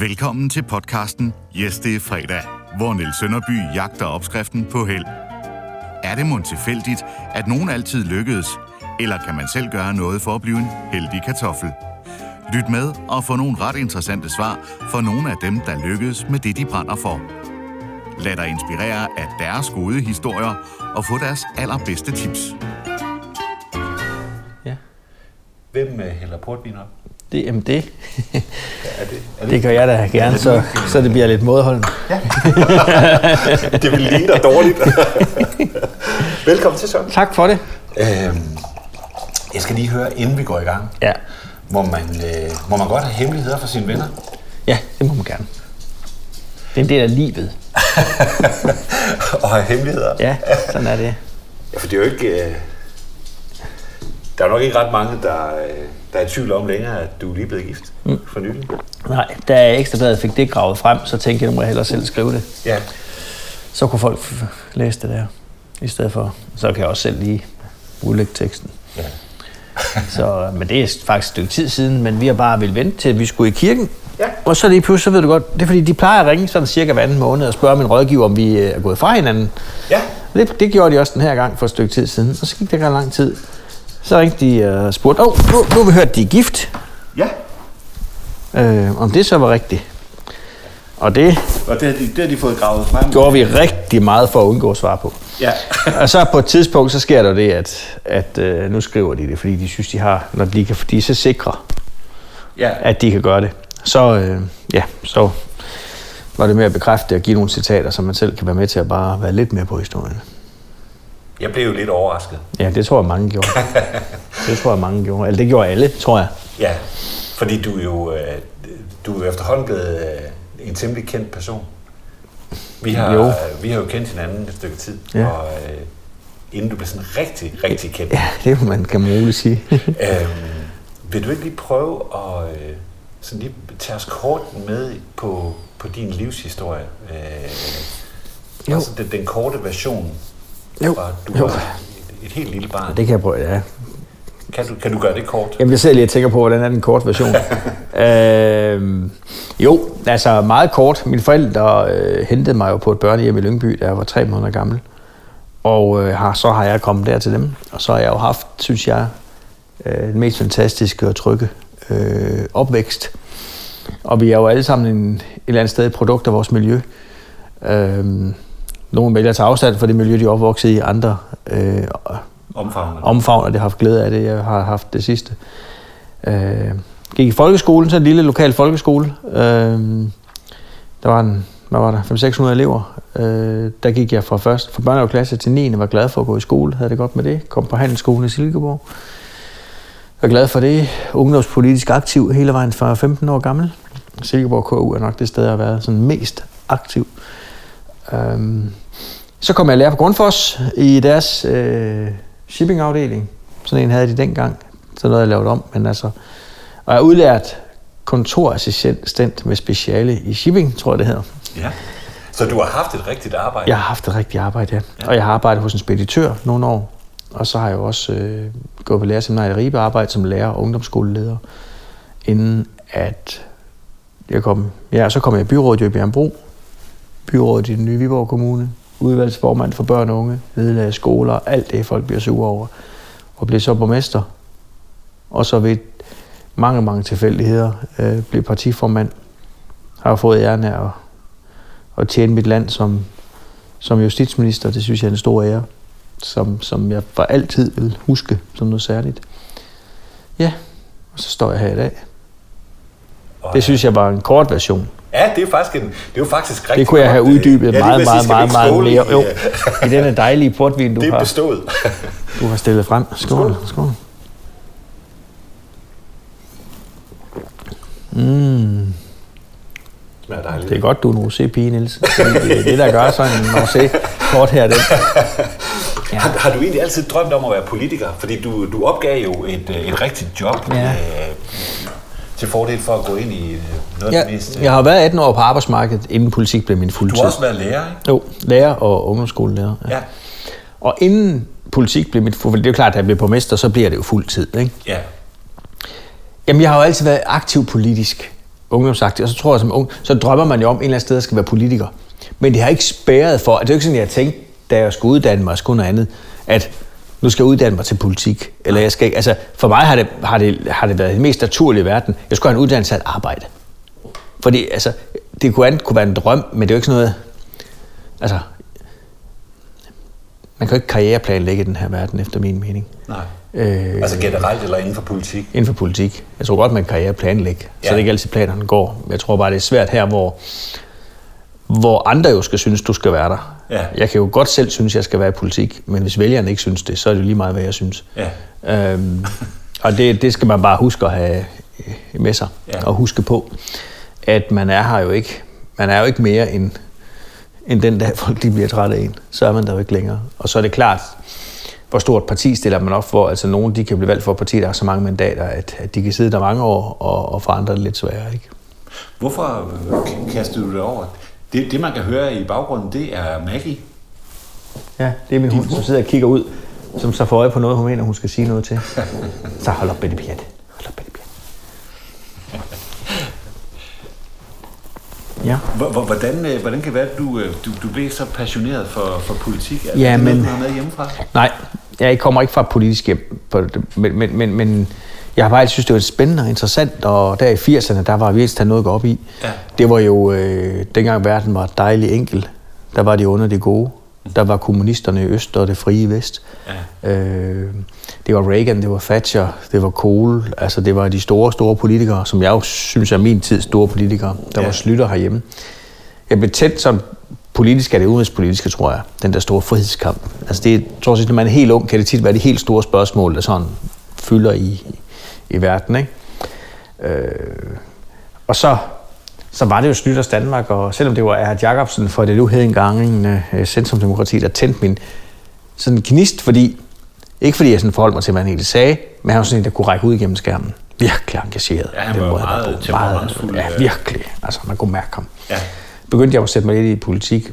Velkommen til podcasten Yes, det er fredag, hvor Niels Sønderby jagter opskriften på held. Er det mon tilfældigt, at nogen altid lykkedes, eller kan man selv gøre noget for at blive en heldig kartoffel? Lyt med og få nogle ret interessante svar fra nogle af dem, der lykkedes med det, de brænder for. Lad dig inspirere af deres gode historier og få deres allerbedste tips. Ja. Hvem øh, hælder portvin op? Det, jamen det, Er det, er det gør jeg da gerne, så, så det bliver lidt modholden. det vil ligne dig dårligt. Velkommen til, Søren. Tak for det. Øhm, jeg skal lige høre, inden vi går i gang. Ja, Må man, øh, må man godt have hemmeligheder for sine venner? ja det må man gerne. Det er en del af livet. Og have hemmeligheder? Ja, sådan er det. ja for det er jo ikke... Øh, der er nok ikke ret mange, der, øh, der er i tvivl om længere, at du er lige blevet gift mm. for nylig. Nej, da Ekstrabladet fik det gravet frem, så tænkte jeg, må jeg hellere selv skrive det. Ja. Så kunne folk læse det der, i stedet for. Så kan jeg også selv lige udlægge teksten. ja. Så, men det er faktisk et stykke tid siden, men vi har bare vil vente til, at vi skulle i kirken. Ja. Og så lige pludselig, så ved du godt, det er fordi, de plejer at ringe sådan cirka hver anden måned og spørge min rådgiver, om vi øh, er gået fra hinanden. Ja. Det, det gjorde de også den her gang for et stykke tid siden, og så gik det ikke lang tid. Så ringte de og spurgte, åh, oh, nu, nu har vi hørt, de er gift, Ja. øh, om det så var rigtigt. Og det Og det har, de, det har de fået gravet frem. gjorde vi rigtig meget for at undgå at svare på. Ja. Og så på et tidspunkt, så sker der det, at, at øh, nu skriver de det, fordi de synes, de har, når de, kan, de er så sikre, ja. at de kan gøre det. Så, øh, ja, så var det med at bekræfte og give nogle citater, så man selv kan være med til at bare være lidt mere på historien. Jeg blev jo lidt overrasket. Ja, det tror jeg mange gjorde. Det tror jeg mange gjorde. Eller det gjorde alle, tror jeg. Ja, fordi du er jo, øh, du er jo efterhånden blevet øh, en temmelig kendt person. Vi har, Jo. vi har jo kendt hinanden et stykke tid, Ja. og øh, inden du blev sådan rigtig, rigtig kendt. Ja, det må man kan man roligt sige. Øhm, vil du ikke lige prøve at sådan lige tage os kort med på, på din livshistorie? Øh, Jo. Altså den, den korte version, Jo. fra du Jo. et, et helt lille barn. det kan jeg prøve, ja. Kan, du, kan du gøre det kort? Jamen, jeg sidder lige og tænker på, hvordan er den kort version. øhm, jo, altså meget kort. Mine forældre øh, hentede mig jo på et børnehjem i Lyngby, da jeg var tre måneder gammel. Og øh, har, så har jeg kommet der til dem. Og så har jeg jo haft, synes jeg, øh, den mest fantastiske og trygge øh, opvækst. Og vi er jo alle sammen en, et eller andet sted et produkt af vores miljø. Øhm, nogle vælger at tage afstand fra det miljø, de er opvokset i. Andre øh, Omfavnet. omfavner det, har haft glæde af det, jeg har haft det sidste. Øh, gik i folkeskolen, så en lille lokal folkeskole. Øh, der var en, hvad var der, 500-600 elever. Øh, der gik jeg fra, først, fra børnehaveklasse til 9. var glad for at gå i skole, havde det godt med det. Kom på handelsskolen i Silkeborg. Var glad for det. Ungdomspolitisk aktiv hele vejen fra 15 år gammel. Silkeborg KU er nok det sted, jeg har været sådan mest aktiv. Øhm, så kom jeg at lære på Grundfos i deres øh, shippingafdeling. Sådan en havde de dengang. Så noget jeg lavet om. Men altså, og jeg er udlært kontorassistent med speciale i shipping, tror jeg det hedder. Ja. Så du har haft et rigtigt arbejde? Jeg har haft et rigtigt arbejde, ja. Og jeg har arbejdet hos en speditør nogle år. Og så har jeg jo også øh, gået på lærerseminariet i Ribe arbejdet som lærer og ungdomsskoleleder. Inden at jeg kom, ja, så kom jeg i byrådet jo i Bjergbro. Byrådet i den nye Viborg Kommune. Udvalgsformand for børn og unge. nedlagde skoler. Alt det, folk bliver sure over. Og blev så borgmester. Og så ved mange, mange tilfældigheder øh, blev partiformand. Har jo fået æren af at, at tjene mit land som, som justitsminister. Det synes jeg er en stor ære, som, som jeg for altid vil huske som noget særligt. Ja, og så står jeg her i dag. Det synes jeg var en kort version. Ja, det er faktisk, en, det er jo faktisk rigtig Det kunne jeg have uddybet ja, meget, meget, meget, meget mere. i, Jo, øh, i denne dejlige portvin, du Det er har, bestået. du har stillet frem. Skål. Skål. Mm, smager dejligt. det er godt, du er en rosé-pige, Niels. Det er det, der gør sådan en rosé-kort her. Den. Ja. Har, har du egentlig altid drømt om at være politiker? Fordi du, du opgav jo et, øh, et rigtigt job Ja. øh, til fordel for at gå ind i øh, noget af det mest... Jeg, øh, jeg har været 18 år på arbejdsmarkedet, inden politik blev min Du fuldtid. har også været lærer, ikke? Jo, lærer og ungdomsskolelærer. Ja. Og inden politik blev mit fuldtid, det er jo klart, at jeg blev borgmester, så bliver det jo fuldtid. Ikke? Ja. Jamen, jeg har jo altid været aktiv politisk. ungdomsagtigt, og så tror jeg som ung, så drømmer man jo om en eller anden sted, at skal være politiker. Men det har ikke spærret for, at det er jo ikke sådan, jeg tænkte, da jeg skulle uddanne mig og skulle noget andet, at nu skal jeg uddanne mig til politik. Eller jeg skal ikke, altså for mig har det, har det, har det været det mest naturlige i verden. Jeg skulle have en uddannelse af et arbejde. Fordi altså, det kunne, andet kunne være en drøm, men det er jo ikke sådan noget... Altså, man kan jo ikke karriereplanlægge i den her verden, efter min mening. Nej. Øh, altså generelt eller inden for politik? Inden for politik. Jeg tror godt, man kan karriereplanlægge, ja. så det er ikke altid planerne går. Jeg tror bare, det er svært her, hvor, hvor andre jo skal synes, du skal være der. Ja. Jeg kan jo godt selv synes, jeg skal være i politik, men hvis vælgerne ikke synes det, så er det jo lige meget, hvad jeg synes. Ja. Øhm, og det, det skal man bare huske at have med sig, ja. og huske på, at man er her jo ikke, man er jo ikke mere end, end den der folk de bliver trætte af en. Så er man der jo ikke længere. Og så er det klart, hvor stort parti stiller man op for. Altså nogen, de kan blive valgt for et parti, der har så mange mandater, at, at de kan sidde der mange år, og, og forandre det lidt sværere. Ikke? Hvorfor kaster du det over? Det, det, man kan høre i baggrunden, det er Maggie. Ja, det er min hund, som sidder og kigger ud, som så får øje på noget, hun mener, hun skal sige noget til. Så hold op, Betty Piat. Hold op, Betty Piat. Ja. Hvordan, øh, hvordan kan det være, at du, øh, du, du blev så passioneret for, for politik? Er ja, det men, noget, du har med hjemmefra? Nej, jeg kommer ikke fra politisk hjem, men, men, men, men jeg har bare altid synes, det var spændende og interessant, og der i 80'erne, der var virkelig noget at gå op i. Ja. Det var jo, øh, dengang verden var dejlig enkel, der var de under det gode. Der var kommunisterne i øst og det frie vest. Ja. Øh, det var Reagan, det var Thatcher, det var Kohl. Altså det var de store, store politikere, som jeg jo synes er min tids store politikere. Der ja. var Slytter herhjemme. Jeg blev tæt som politisk er det udenrigspolitiske, tror jeg. Den der store frihedskamp. Altså det, jeg tror jeg, når man er helt ung, kan det tit være de helt store spørgsmål, der sådan fylder i, i verden. Ikke? Øh, og så, så var det jo Slytters Danmark, og selvom det var Erhard Jacobsen for det nu hed engang en uh, centrumdemokrati, der tændte min sådan gnist, fordi, ikke fordi jeg sådan forholdt mig til, hvad han egentlig sagde, men han var sådan en, der kunne række ud igennem skærmen. Virkelig engageret. Ja, han var måde, meget temperamentsfuld. Ja, virkelig. Altså, man kunne mærke ham. Ja. Begyndte jeg at sætte mig lidt i politik,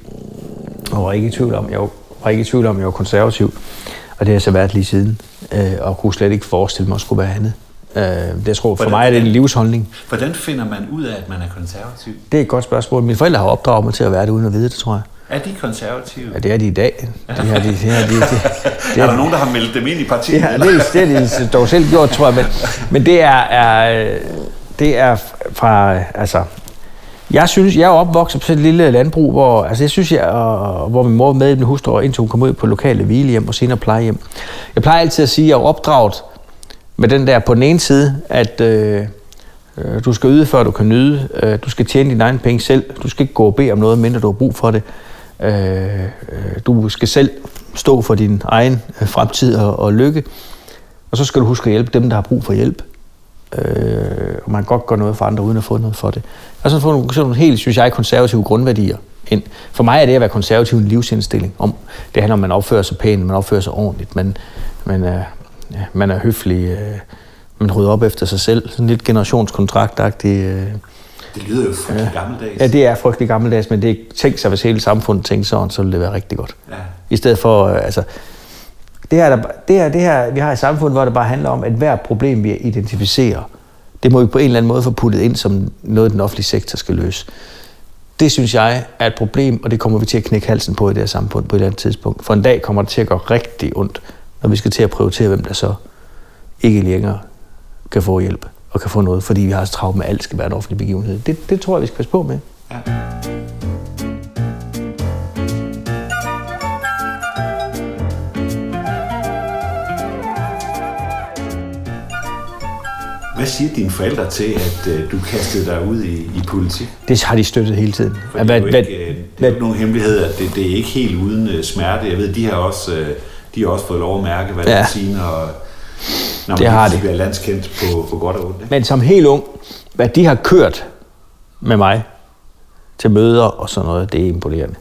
og var ikke i tvivl om, jeg var, var ikke i tvivl om, jeg var konservativ. Og det har jeg så været lige siden, øh, og kunne slet ikke forestille mig at skulle være andet. Øh, det tror, for mig er det en livsholdning. Hvordan finder man ud af, at man er konservativ? Det er et godt spørgsmål. Mine forældre har opdraget mig til at være det, uden at vide det, tror jeg. Er de konservative? Ja, det er de i dag. De har, de, de, de, de, de, de, er der nogen, der har meldt dem ind i partiet? Ja, det, det er de dog selv gjort, tror jeg. Men, men det er, er, det er fra, altså, jeg synes, jeg er opvokset på sådan et lille landbrug, hvor, altså jeg synes, jeg, hvor min mor var med i min hustru, indtil hun kom ud på lokale hvilehjem og senere plejehjem. Jeg plejer altid at sige, at jeg er opdraget med den der på den ene side, at øh, øh, du skal yde, før du kan nyde. Øh, du skal tjene dine egne penge selv. Du skal ikke gå og bede om noget, mindre du har brug for det. Øh, øh du skal selv stå for din egen øh, fremtid og, og lykke. Og så skal du huske at hjælpe dem, der har brug for hjælp. Øh, og man kan godt gøre noget for andre, uden at få noget for det. Og så få nogle, sådan nogle helt, synes jeg, konservative grundværdier ind. For mig er det at være konservativ en livsindstilling. Om, det handler om, at man opfører sig pænt, man opfører sig ordentligt, man, man, er, ja, man er høflig, øh, man rydder op efter sig selv. Sådan lidt generationskontraktagtigt. Øh, det lyder jo frygtelig ja. gammeldags. Ja, det er frygtelig gammeldags, men det er tænkt sig, hvis hele samfundet tænker sådan, så vil det være rigtig godt. Ja. I stedet for, øh, altså, det her, der, det, her, det her, vi har i samfundet, hvor det bare handler om, at hver problem, vi identificerer, det må vi på en eller anden måde få puttet ind som noget, den offentlige sektor skal løse. Det synes jeg er et problem, og det kommer vi til at knække halsen på i det her samfund på et eller andet tidspunkt. For en dag kommer det til at gå rigtig ondt, når vi skal til at prioritere, hvem der så ikke længere kan få hjælp og kan få noget, fordi vi har så travlt med, at alt skal være en offentlig begivenhed. Det, det tror jeg, vi skal passe på med. Ja. Hvad siger dine forældre til, at uh, du kastede dig ud i, i politik? Det har de støttet hele tiden. For det er jo ikke, øh, det er jo nogen hemmelighed, at det, det er ikke helt uden uh, smerte. Jeg ved, de har også, uh, de har også fået lov at mærke, hvad ja. det siger, og når man det har de. bliver landskendt på, på godt og ondt. Ikke? Men som helt ung, hvad de har kørt med mig til møder og sådan noget, det er imponerende.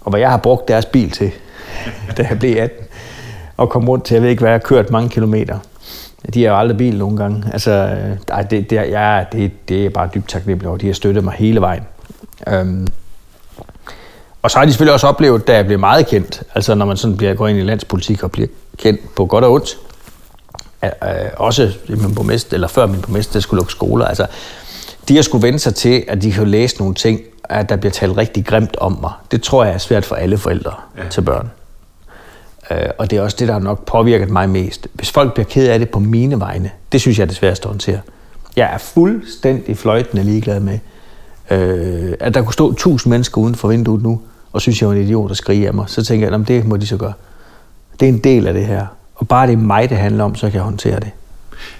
Og hvad jeg har brugt deres bil til, da jeg blev 18, og kom rundt til, jeg ved ikke hvad, jeg har kørt mange kilometer. De har jo aldrig bil nogle gange. Altså, ej, det, det, ja, det, det er bare dybt taknemmelig over. De har støttet mig hele vejen. Øhm, og så har de selvfølgelig også oplevet, da jeg blev meget kendt, altså når man sådan bliver, går ind i landspolitik og bliver kendt på godt og ondt, øh, også min borgmester, eller før min borgmester skulle lukke skoler, altså de har skulle vende sig til, at de kan læse nogle ting, at der bliver talt rigtig grimt om mig. Det tror jeg er svært for alle forældre ja. til børn. Uh, og det er også det, der har nok påvirket mig mest. Hvis folk bliver ked af det på mine vegne, det synes jeg er det sværeste at håndtere. Jeg er fuldstændig fløjtende ligeglad med, uh, at der kunne stå tusind mennesker uden for vinduet nu, og synes, jeg var en idiot at skrige af mig. Så tænker jeg, at det må de så gøre. Det er en del af det her. Og bare det er mig, det handler om, så kan jeg håndtere det.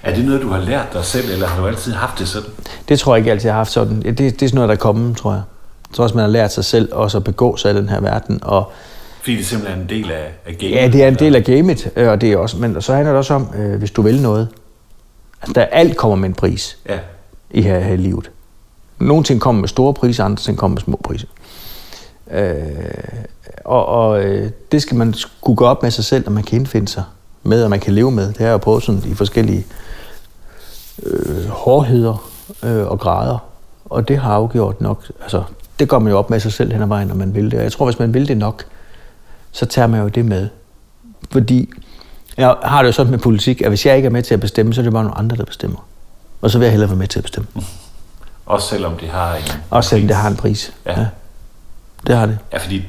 Er det noget, du har lært dig selv, eller har du altid haft det sådan? Det tror jeg ikke altid, jeg har haft sådan. Det, det er sådan noget, der er kommet, tror jeg. Jeg tror også, man har lært sig selv også at begå sig i den her verden. Og fordi det er simpelthen en del af, af gamet? Ja, det er en del af gamet, øh, og det er også, men så handler det også om, øh, hvis du vil noget. Altså, der alt kommer med en pris ja. i her, her i livet. Nogle ting kommer med store priser, andre ting kommer med små priser. Øh, og og øh, det skal man kunne gå op med sig selv, og man kan indfinde sig med, og man kan leve med. Det er jo på sådan i forskellige øh, hårdheder øh, og grader. Og det har afgjort nok. Altså, det går man jo op med sig selv hen ad vejen, når man vil det. Og jeg tror, hvis man vil det nok, så tager man jo det med. Fordi jeg har det jo sådan med politik, at hvis jeg ikke er med til at bestemme, så er det bare nogle andre, der bestemmer. Og så vil jeg hellere være med til at bestemme. Også selvom det har en Også selvom det har en pris. Ja. ja. Det har det. Ja, fordi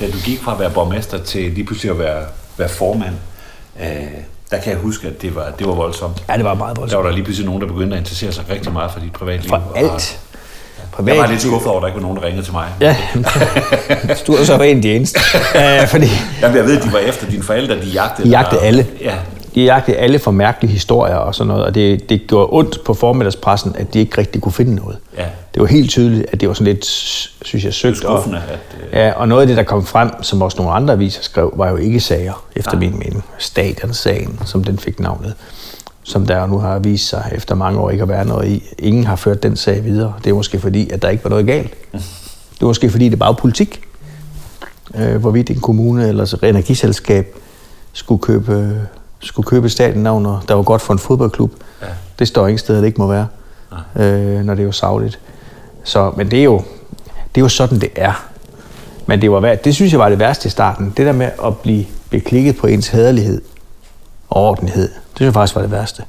da du gik fra at være borgmester til lige pludselig at være, være formand, øh, der kan jeg huske, at det var, det var voldsomt. Ja, det var meget voldsomt. Der var der lige pludselig nogen, der begyndte at interessere sig rigtig meget for dit privatliv. For alt. Privat. Jeg var lidt skuffet over, at der ikke var nogen, der ringede til mig. Ja, du er så en af de eneste. uh, fordi... Jamen, jeg ved, at de var efter dine forældre, de jagtede De jagtede alle. Ja. De jagtede alle for mærkelige historier og sådan noget, og det, det gjorde ondt på formiddagspressen, at de ikke rigtig kunne finde noget. Ja. Det var helt tydeligt, at det var sådan lidt, synes jeg, søgt. Og, at, øh... ja, og noget af det, der kom frem, som også nogle andre aviser skrev, var jo ikke sager, efter ja. min mening. Stadionsagen, som den fik navnet som der nu har vist sig efter mange år ikke at være noget i. Ingen har ført den sag videre. Det er måske fordi, at der ikke var noget galt. Det er måske fordi, det bare var politik. Øh, hvorvidt en kommune eller et energiselskab skulle købe, skulle købe staten navn, der var godt for en fodboldklub. Ja. Det står ingen sted, at det ikke må være, øh, når det er jo savligt. Så, men det er, jo, det er jo sådan, det er. Men det, var, det synes jeg var det værste i starten. Det der med at blive beklikket på ens hederlighed og ordentlighed, det synes jeg faktisk var det værste.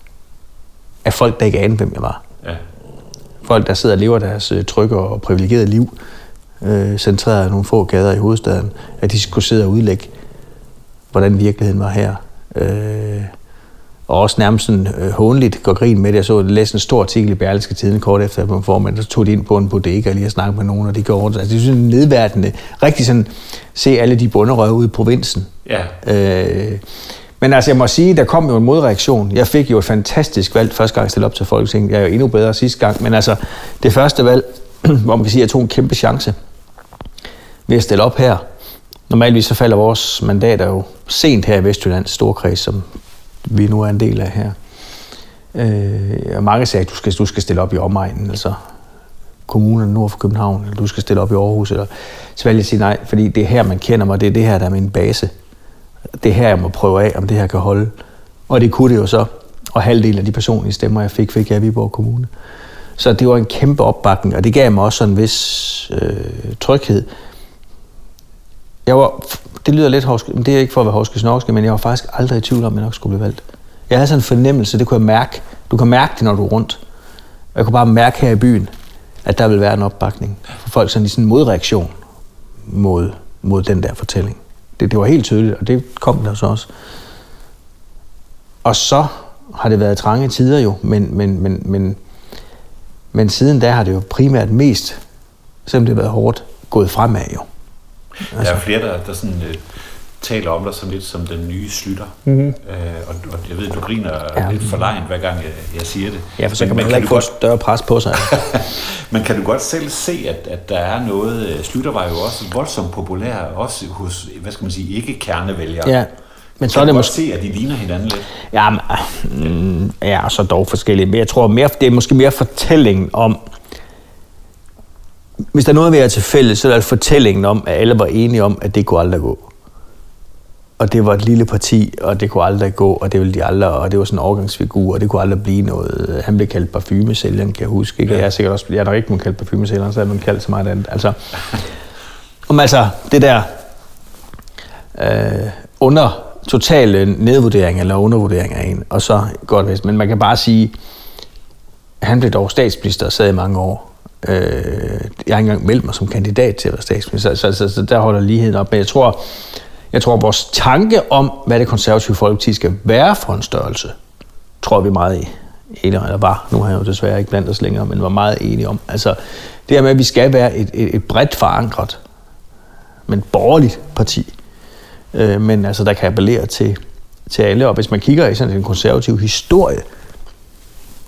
Af folk, der ikke anede, hvem jeg var. Ja. Folk, der sidder og lever deres øh, trygge og privilegerede liv, øh, centreret af nogle få gader i hovedstaden, at de skulle sidde og udlægge, hvordan virkeligheden var her. Øh, og også nærmest sådan øh, hånligt går grin med det. Jeg så læste en stor artikel i Berlingske Tiden kort efter, man formand, så tog de ind på en bodega og lige at snakke med nogen, og de går rundt. Altså, det er sådan nedværdende. Rigtig sådan, se alle de bunderøve ude i provinsen. Ja. Øh, men altså, jeg må sige, der kom jo en modreaktion. Jeg fik jo et fantastisk valg første gang, jeg stillede op til Folketinget. Jeg er jo endnu bedre sidste gang. Men altså, det første valg, hvor man kan sige, at jeg tog en kæmpe chance ved at stille op her. Normalvis så falder vores mandater jo sent her i Vestjyllands storkreds, som vi nu er en del af her. Øh, og mange sagde, at du skal, du skal stille op i omegnen, altså kommunen nord for København, eller du skal stille op i Aarhus. Eller, så valgte jeg sige nej, fordi det er her, man kender mig, det er det her, der er min base det her, jeg må prøve af, om det her kan holde. Og det kunne det jo så. Og halvdelen af de personlige stemmer, jeg fik, fik jeg i Viborg Kommune. Så det var en kæmpe opbakning, og det gav mig også sådan en vis øh, tryghed. Jeg var, det lyder lidt hovske, men det er ikke for at være hovske snorske, men jeg var faktisk aldrig i tvivl om, at jeg nok skulle blive valgt. Jeg havde sådan en fornemmelse, det kunne jeg mærke. Du kan mærke det, når du er rundt. Jeg kunne bare mærke her i byen, at der vil være en opbakning. For folk sådan i sådan en modreaktion mod, mod den der fortælling. Det, det var helt tydeligt, og det kom der så også. Og så har det været trange tider jo, men, men, men, men, men siden da har det jo primært mest, selvom det har været hårdt, gået fremad jo. Altså. Der er flere, der, der sådan, uh, taler om dig sådan lidt som den nye slutter. Mm-hmm. Uh, og, og jeg ved, du griner ja. lidt for lejen, hver gang jeg, jeg siger det. Ja, for så kan man heller ikke få godt... større pres på sig. men kan du godt selv se, at, at der er noget... Øh, slutter var jo også voldsomt populær, også hos, hvad skal man sige, ikke-kernevælgere. Ja. Men så kan er det måske se, at de ligner hinanden lidt? Ja, men, mm, ja, så dog forskellige. Men jeg tror, mere, det er måske mere fortællingen om, hvis der er noget, vi er til fælles, så er det fortællingen om, at alle var enige om, at det kunne aldrig gå og det var et lille parti, og det kunne aldrig gå, og det ville de aldrig, og det var sådan en overgangsfigur, og det kunne aldrig blive noget. Han blev kaldt parfumesælgeren, kan jeg huske. Ikke? Ja. Jeg er sikkert også, jeg er nok ikke kaldt parfumesælgeren, så er man kaldt så meget andet. Altså, om altså det der øh, under totale nedvurdering eller undervurdering af en, og så godt vist. Men man kan bare sige, Han blev dog statsminister og sad i mange år. Øh, jeg har ikke engang meldt mig som kandidat til at være statsminister, så, så, så der holder ligheden op. Men jeg tror, jeg tror, vores tanke om, hvad det konservative folkeparti skal være for en størrelse, tror vi meget i. Eller var, nu har jeg jo desværre ikke blandt os længere, men var meget enige om. Altså, det her med, at vi skal være et, et, et bredt forankret, men borgerligt parti, øh, men altså, der kan appellere til, til alle. Og hvis man kigger i sådan en konservativ historie,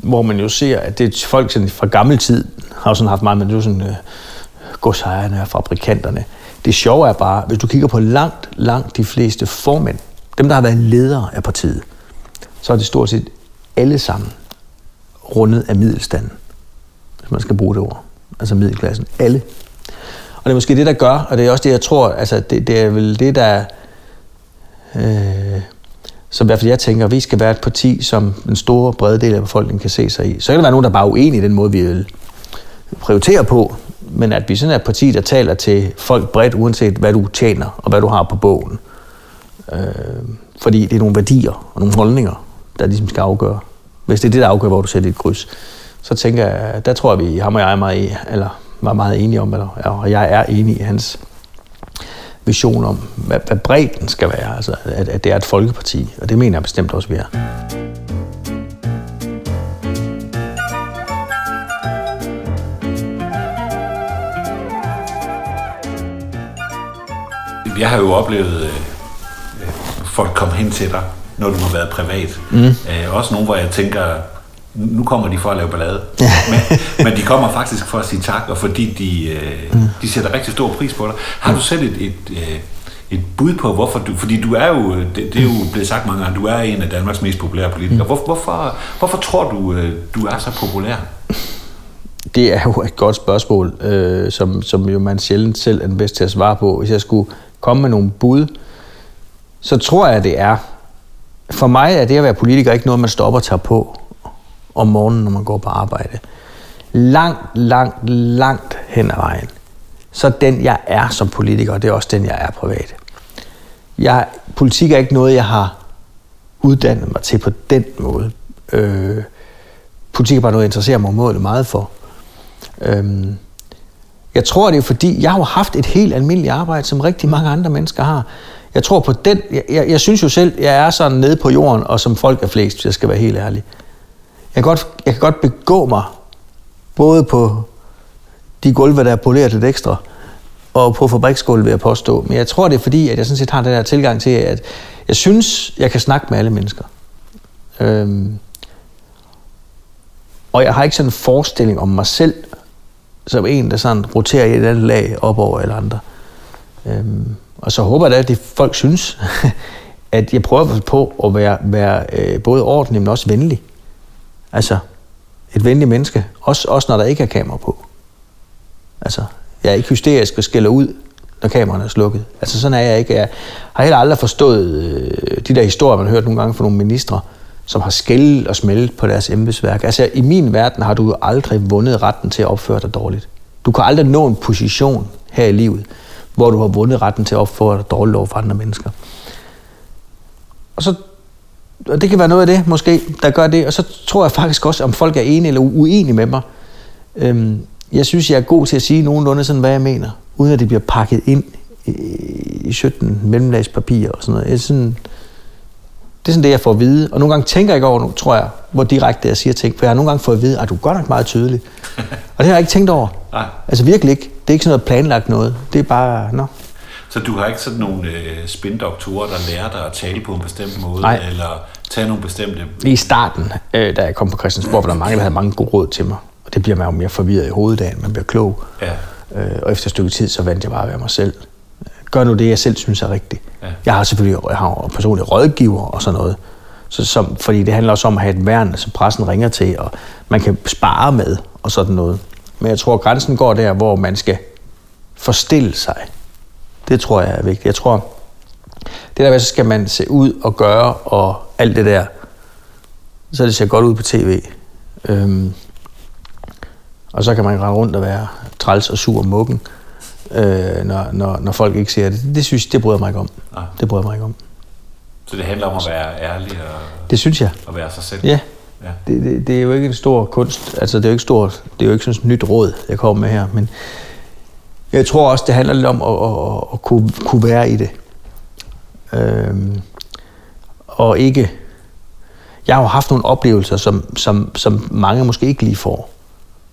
hvor man jo ser, at det er folk sådan fra gammel tid, har jo sådan haft meget, men det er sådan øh, godsejerne og fabrikanterne. Det sjove er bare, hvis du kigger på langt, langt de fleste formænd, dem der har været ledere af partiet, så er det stort set alle sammen rundet af middelstanden, hvis man skal bruge det ord. Altså middelklassen. Alle. Og det er måske det, der gør, og det er også det, jeg tror, altså det, det er vel det, der... Øh, som i hvert fald jeg tænker, vi skal være et parti, som en stor, brede del af befolkningen kan se sig i. Så kan der være nogen, der bare er uenige i den måde, vi vil prioritere på, men at vi sådan er et parti, der taler til folk bredt, uanset hvad du tjener og hvad du har på bogen. Øh, fordi det er nogle værdier og nogle holdninger, der ligesom skal afgøre. Hvis det er det, der afgør, hvor du sætter dit kryds, så tænker jeg, der tror jeg, vi, ham og jeg er meget, e- eller var meget enige om, eller, og jeg er enig i hans vision om, hvad, hvad bredden skal være, altså at, at det er et folkeparti, og det mener jeg bestemt også, vi er. Jeg har jo oplevet øh, folk komme hen til dig, når du har været privat. Mm. Øh, også nogle, hvor jeg tænker, nu kommer de for at lave ballade. men, men de kommer faktisk for at sige tak, og fordi de, øh, mm. de sætter rigtig stor pris på dig. Har du selv et, et, øh, et bud på, hvorfor du... Fordi du er jo, det, det er jo blevet sagt mange gange, du er en af Danmarks mest populære politikere. Mm. Hvor, hvorfor, hvorfor tror du, øh, du er så populær? Det er jo et godt spørgsmål, øh, som, som jo man sjældent selv er den bedste til at svare på. Hvis jeg skulle komme med nogle bud, så tror jeg, det er... For mig er det at være politiker ikke noget, man stopper og tager på om morgenen, når man går på arbejde. Langt, langt, langt hen ad vejen. Så den, jeg er som politiker, det er også den, jeg er privat. Jeg, politik er ikke noget, jeg har uddannet mig til på den måde. Øh, politik er bare noget, jeg interesserer mig målet meget for. Øh, jeg tror, det er fordi, jeg har haft et helt almindeligt arbejde, som rigtig mange andre mennesker har. Jeg tror på den, jeg, jeg, jeg synes jo selv, jeg er sådan nede på jorden, og som folk er flest, hvis jeg skal være helt ærlig. Jeg kan godt, jeg kan godt begå mig, både på de gulve, der er poleret lidt ekstra, og på fabriksgulvet vil jeg påstå. Men jeg tror, det er fordi, at jeg sådan set har den der tilgang til, at jeg synes, jeg kan snakke med alle mennesker. Øhm, og jeg har ikke sådan en forestilling om mig selv, som en, der sådan roterer i et andet lag op over eller andre. Øhm, og så håber jeg, at det folk synes, at jeg prøver på at være, være øh, både ordentlig, men også venlig. Altså, et venligt menneske. Også, også når der ikke er kamera på. Altså, jeg er ikke hysterisk og skælder ud, når kameraerne er slukket. Altså, sådan er jeg ikke. Jeg har heller aldrig forstået øh, de der historier, man har hørt nogle gange fra nogle ministre, som har skældt og smeltet på deres embedsværk. Altså, i min verden har du aldrig vundet retten til at opføre dig dårligt. Du kan aldrig nå en position her i livet, hvor du har vundet retten til at opføre dig dårligt over for andre mennesker. Og så og det kan være noget af det, måske, der gør det. Og så tror jeg faktisk også, om folk er enige eller uenige med mig. Øhm, jeg synes, jeg er god til at sige nogenlunde sådan, hvad jeg mener, uden at det bliver pakket ind i, i 17 mellemlagspapirer og sådan noget. Jeg sådan, det er sådan det, jeg får at vide. Og nogle gange tænker jeg ikke over, nu, tror jeg, hvor direkte jeg siger ting. For jeg har nogle gange fået at vide, at du er godt nok meget tydelig. og det har jeg ikke tænkt over. Nej. Altså virkelig ikke. Det er ikke sådan noget planlagt noget. Det er bare, nå, så du har ikke sådan nogle øh, spindoktorer, der lærer dig at tale på en bestemt måde, Nej. eller tage nogle bestemte... I starten, øh, da jeg kom på Christiansborg, var der mange, der havde mange gode råd til mig. Og det bliver man jo mere forvirret i hoveddagen, man bliver klog. Ja. Øh, og efter et stykke tid, så vandt jeg bare at være mig selv. Gør nu det, jeg selv synes er rigtigt. Ja. Jeg har selvfølgelig jeg har personlige rådgiver og sådan noget. Så, som, fordi det handler også om at have et værn, som pressen ringer til, og man kan spare med og sådan noget. Men jeg tror, at grænsen går der, hvor man skal forstille sig det tror jeg er vigtigt. Jeg tror, det der med, så skal man se ud og gøre og alt det der, så det ser godt ud på tv. Øhm, og så kan man rende rundt og være træls og sur og mukken, øh, når, når, når folk ikke ser det. Det synes det bryder mig ikke om. Ja. Det bryder mig ikke om. Så det handler om at være ærlig og, det synes jeg. og være sig selv? Ja, Ja. Det, det, det er jo ikke en stor kunst, altså det er jo ikke stort, det er jo ikke sådan et nyt råd, jeg kommer med her, men jeg tror også, det handler lidt om at, at, at, kunne, kunne være i det. Øhm, og ikke... Jeg har jo haft nogle oplevelser, som, som, som mange måske ikke lige får.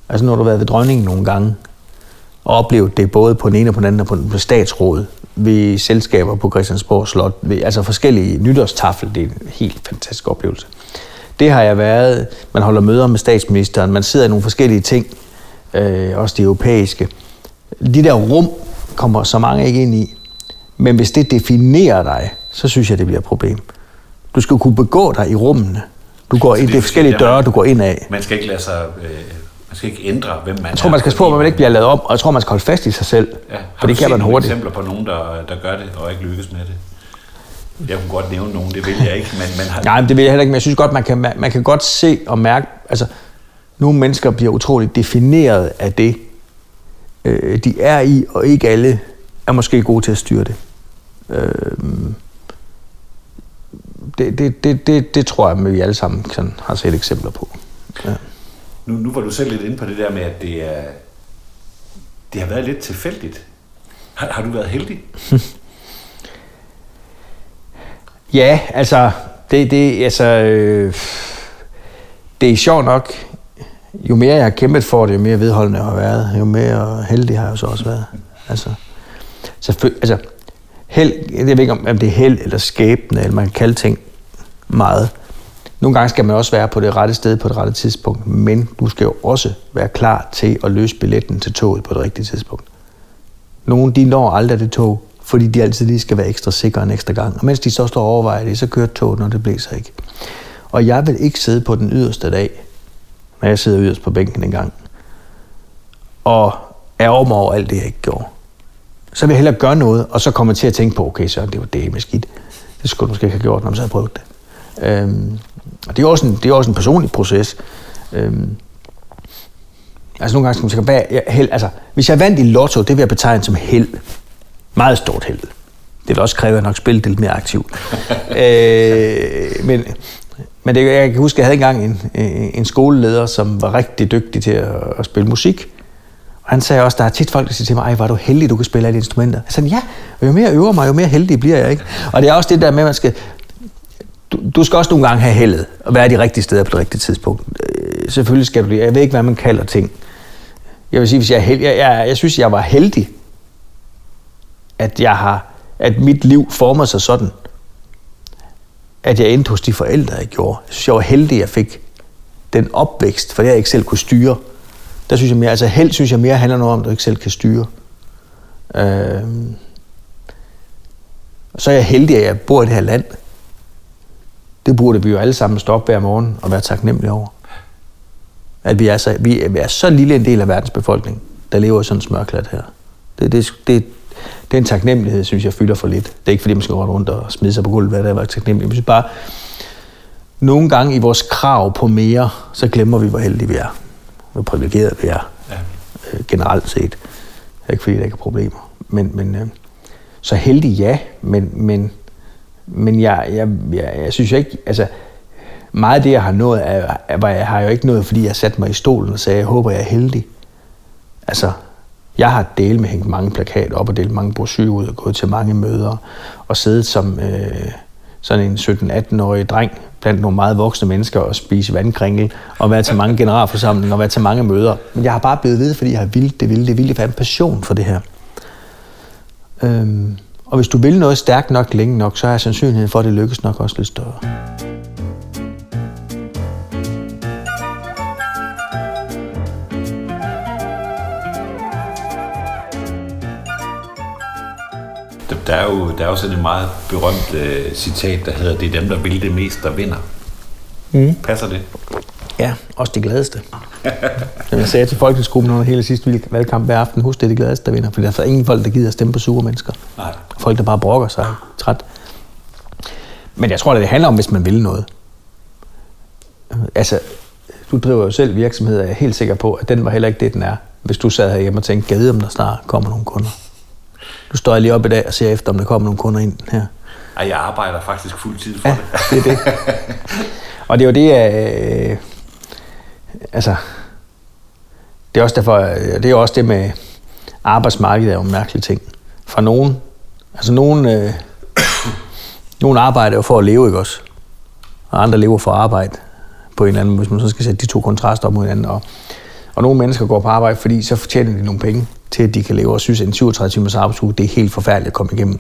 Altså når du har været ved dronningen nogle gange, og oplevet det både på den ene og på den anden, og på, på statsrådet, ved selskaber på Christiansborg Slot, ved, altså forskellige nytårstafel, det er en helt fantastisk oplevelse. Det har jeg været, man holder møder med statsministeren, man sidder i nogle forskellige ting, øh, også de europæiske. De der rum kommer så mange ikke ind i, men hvis det definerer dig, så synes jeg, det bliver et problem. Du skal kunne begå dig i rummene. Du går ind, det er forskellige døre, du går ind af. Man skal ikke lade sig... Øh, man skal ikke ændre, hvem man Jeg tror, man skal spå, at man ikke bliver lavet om, og jeg tror, man skal holde fast i sig selv. Ja. For det kan man hurtigt. eksempler på nogen, der, der gør det, og ikke lykkes med det? Jeg kunne godt nævne nogen, det vil jeg ikke, men man har... Nej, men det vil jeg heller ikke, men jeg synes godt, man kan, man kan godt se og mærke, altså, nogle mennesker bliver utroligt defineret af det, øh, de er i, og ikke alle er måske gode til at styre det. Øh, det, det, det, det, det tror jeg, at vi alle sammen sådan, har set eksempler på. Ja. Nu, nu var du selv lidt inde på det der med, at det, er, det har været lidt tilfældigt. Har, har du været heldig? Ja, altså, det, det, altså, øh, det er sjovt nok, jo mere jeg har kæmpet for det, jo mere vedholdende jeg har været, jo mere heldig har jeg så også været. Altså, selvfølgelig, altså, held, jeg ved ikke, om om det er held eller skæbne, eller man kan kalde ting meget. Nogle gange skal man også være på det rette sted på det rette tidspunkt, men du skal jo også være klar til at løse billetten til toget på det rigtige tidspunkt. Nogle de når aldrig det tog, fordi de altid lige skal være ekstra sikre en ekstra gang. Og mens de så står og overvejer det, så kører toget, når det blæser ikke. Og jeg vil ikke sidde på den yderste dag, når jeg sidder yderst på bænken en gang, og er om over alt det, jeg ikke gjorde. Så vil jeg hellere gøre noget, og så kommer jeg til at tænke på, okay, så det var det med skidt. Det skulle du måske ikke have gjort, når man så havde prøvet det. Øhm, og det er også en, det er også en personlig proces. Øhm, altså nogle gange skal man tænke, hvad er held? Altså, hvis jeg vandt i lotto, det vil jeg betegne som held. Meget stort held. Det vil også kræve, at jeg nok spille det lidt mere aktivt. øh, men men det, jeg kan huske, at jeg havde engang en, en skoleleder, som var rigtig dygtig til at, at spille musik. Og han sagde også, der er tit folk, der siger til mig, ej, var du heldig, du kan spille alle instrumenter. Jeg sagde, ja, og jo mere jeg øver mig, jo mere heldig bliver jeg. ikke. Og det er også det der med, at man skal, du, du skal også nogle gange have heldet, og være de rigtige steder på det rigtige tidspunkt. Øh, selvfølgelig skal du det. Jeg ved ikke, hvad man kalder ting. Jeg vil sige, hvis jeg er heldig, jeg, jeg, jeg synes, jeg var heldig, at jeg har, at mit liv former sig sådan, at jeg endte hos de forældre, jeg gjorde. Jeg synes, jeg var heldig, at jeg fik den opvækst, for det jeg ikke selv kunne styre. Der synes jeg mere, altså held synes jeg mere handler noget om, at du ikke selv kan styre. Øh, Så er jeg heldig, at jeg bor i det her land. Det burde vi jo alle sammen stoppe hver morgen og være taknemmelige over. At vi er så, vi er så lille en del af verdens befolkning, der lever i sådan en smørklat her. Det, det, det, det er en taknemmelighed, synes jeg, fylder for lidt. Det er ikke, fordi man skal rundt og smide sig på gulvet, hvad det er, var taknemmelig. Jeg synes bare, nogle gange i vores krav på mere, så glemmer vi, hvor heldige vi er. Hvor privilegerede vi er. Ja. Øh, generelt set. Det er ikke, fordi der ikke er problemer. Men, men øh, så heldig ja, men, men, men jeg, jeg, jeg, jeg synes ikke, altså meget af det, jeg har nået, er, er, jeg har jo ikke nået, fordi jeg satte mig i stolen og sagde, jeg håber, jeg er heldig. Altså, jeg har delt med hængt mange plakater op og delt mange brosyrer ud og gået til mange møder og siddet som øh, sådan en 17-18-årig dreng blandt nogle meget voksne mennesker og spise vandkringel og være til mange generalforsamlinger og være til mange møder. Men jeg har bare blevet ved, fordi jeg har vildt det vildt. Det vildt, jeg en passion for det her. Øhm, og hvis du vil noget stærkt nok længe nok, så er sandsynligheden for, at det lykkes nok også lidt større. Der, er jo, der er jo sådan et meget berømt øh, citat, der hedder, det er dem, der vil det mest, der vinder. Mm. Passer det? Ja, også det gladeste. Som jeg sagde til folketingsgruppen under hele sidste valgkamp hver aften, husk det er det gladeste, der vinder. For der er ingen folk, der gider at stemme på sure mennesker. Nej. Folk, der bare brokker sig træt. Men jeg tror, at det handler om, hvis man vil noget. Altså, du driver jo selv virksomhed, og jeg er helt sikker på, at den var heller ikke det, den er. Hvis du sad herhjemme og tænkte, gad om der snart kommer nogle kunder. Du står lige op i dag og ser efter, om der kommer nogle kunder ind her. Ej, jeg arbejder faktisk fuldtid for Ja, det. det er det. Og det er jo det, øh, altså, det er også derfor, det er også det med arbejdsmarkedet er jo en mærkelig ting. For nogen, altså nogen, øh, nogen arbejder jo for at leve, ikke også? Og andre lever for arbejde på en eller anden, hvis man så skal sætte de to kontraster op mod hinanden. Og, og nogle mennesker går på arbejde, fordi så fortjener de nogle penge til, at de kan leve og synes, at en 37 timers arbejdsuge, det er helt forfærdeligt at komme igennem.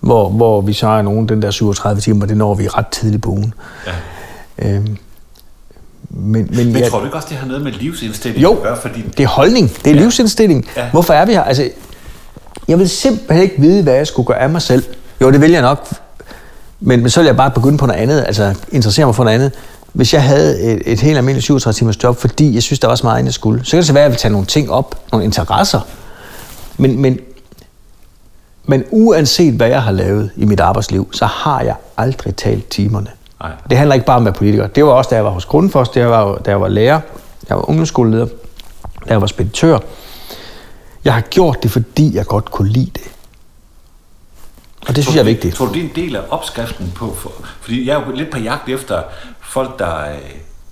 Hvor, hvor vi så er nogen, den der 37 timer, det når vi ret tidligt på ugen. Ja. Øhm, men, men, men jeg, tror du ikke også, det har noget med livsindstilling jo, at gøre? Fordi... det er holdning. Det er ja. livsindstilling. Ja. Hvorfor er vi her? Altså, jeg vil simpelthen ikke vide, hvad jeg skulle gøre af mig selv. Jo, det vil jeg nok. Men, men så vil jeg bare begynde på noget andet. Altså, interessere mig for noget andet. Hvis jeg havde et, et helt almindeligt 37 timers job, fordi jeg synes, der var så meget, jeg skulle, så kan det så være, at jeg vil tage nogle ting op, nogle interesser. Men, men, men uanset hvad jeg har lavet i mit arbejdsliv, så har jeg aldrig talt timerne. Nej. Det handler ikke bare om at være politiker. Det var også, da jeg var hos Grundfos, det var, da jeg var lærer, jeg var ungdomsskoleleder, da jeg var speditør. Jeg har gjort det, fordi jeg godt kunne lide det. Og det synes jeg er vigtigt. Tror du, det er en del af opskriften på... For, fordi jeg er jo lidt på jagt efter folk, der,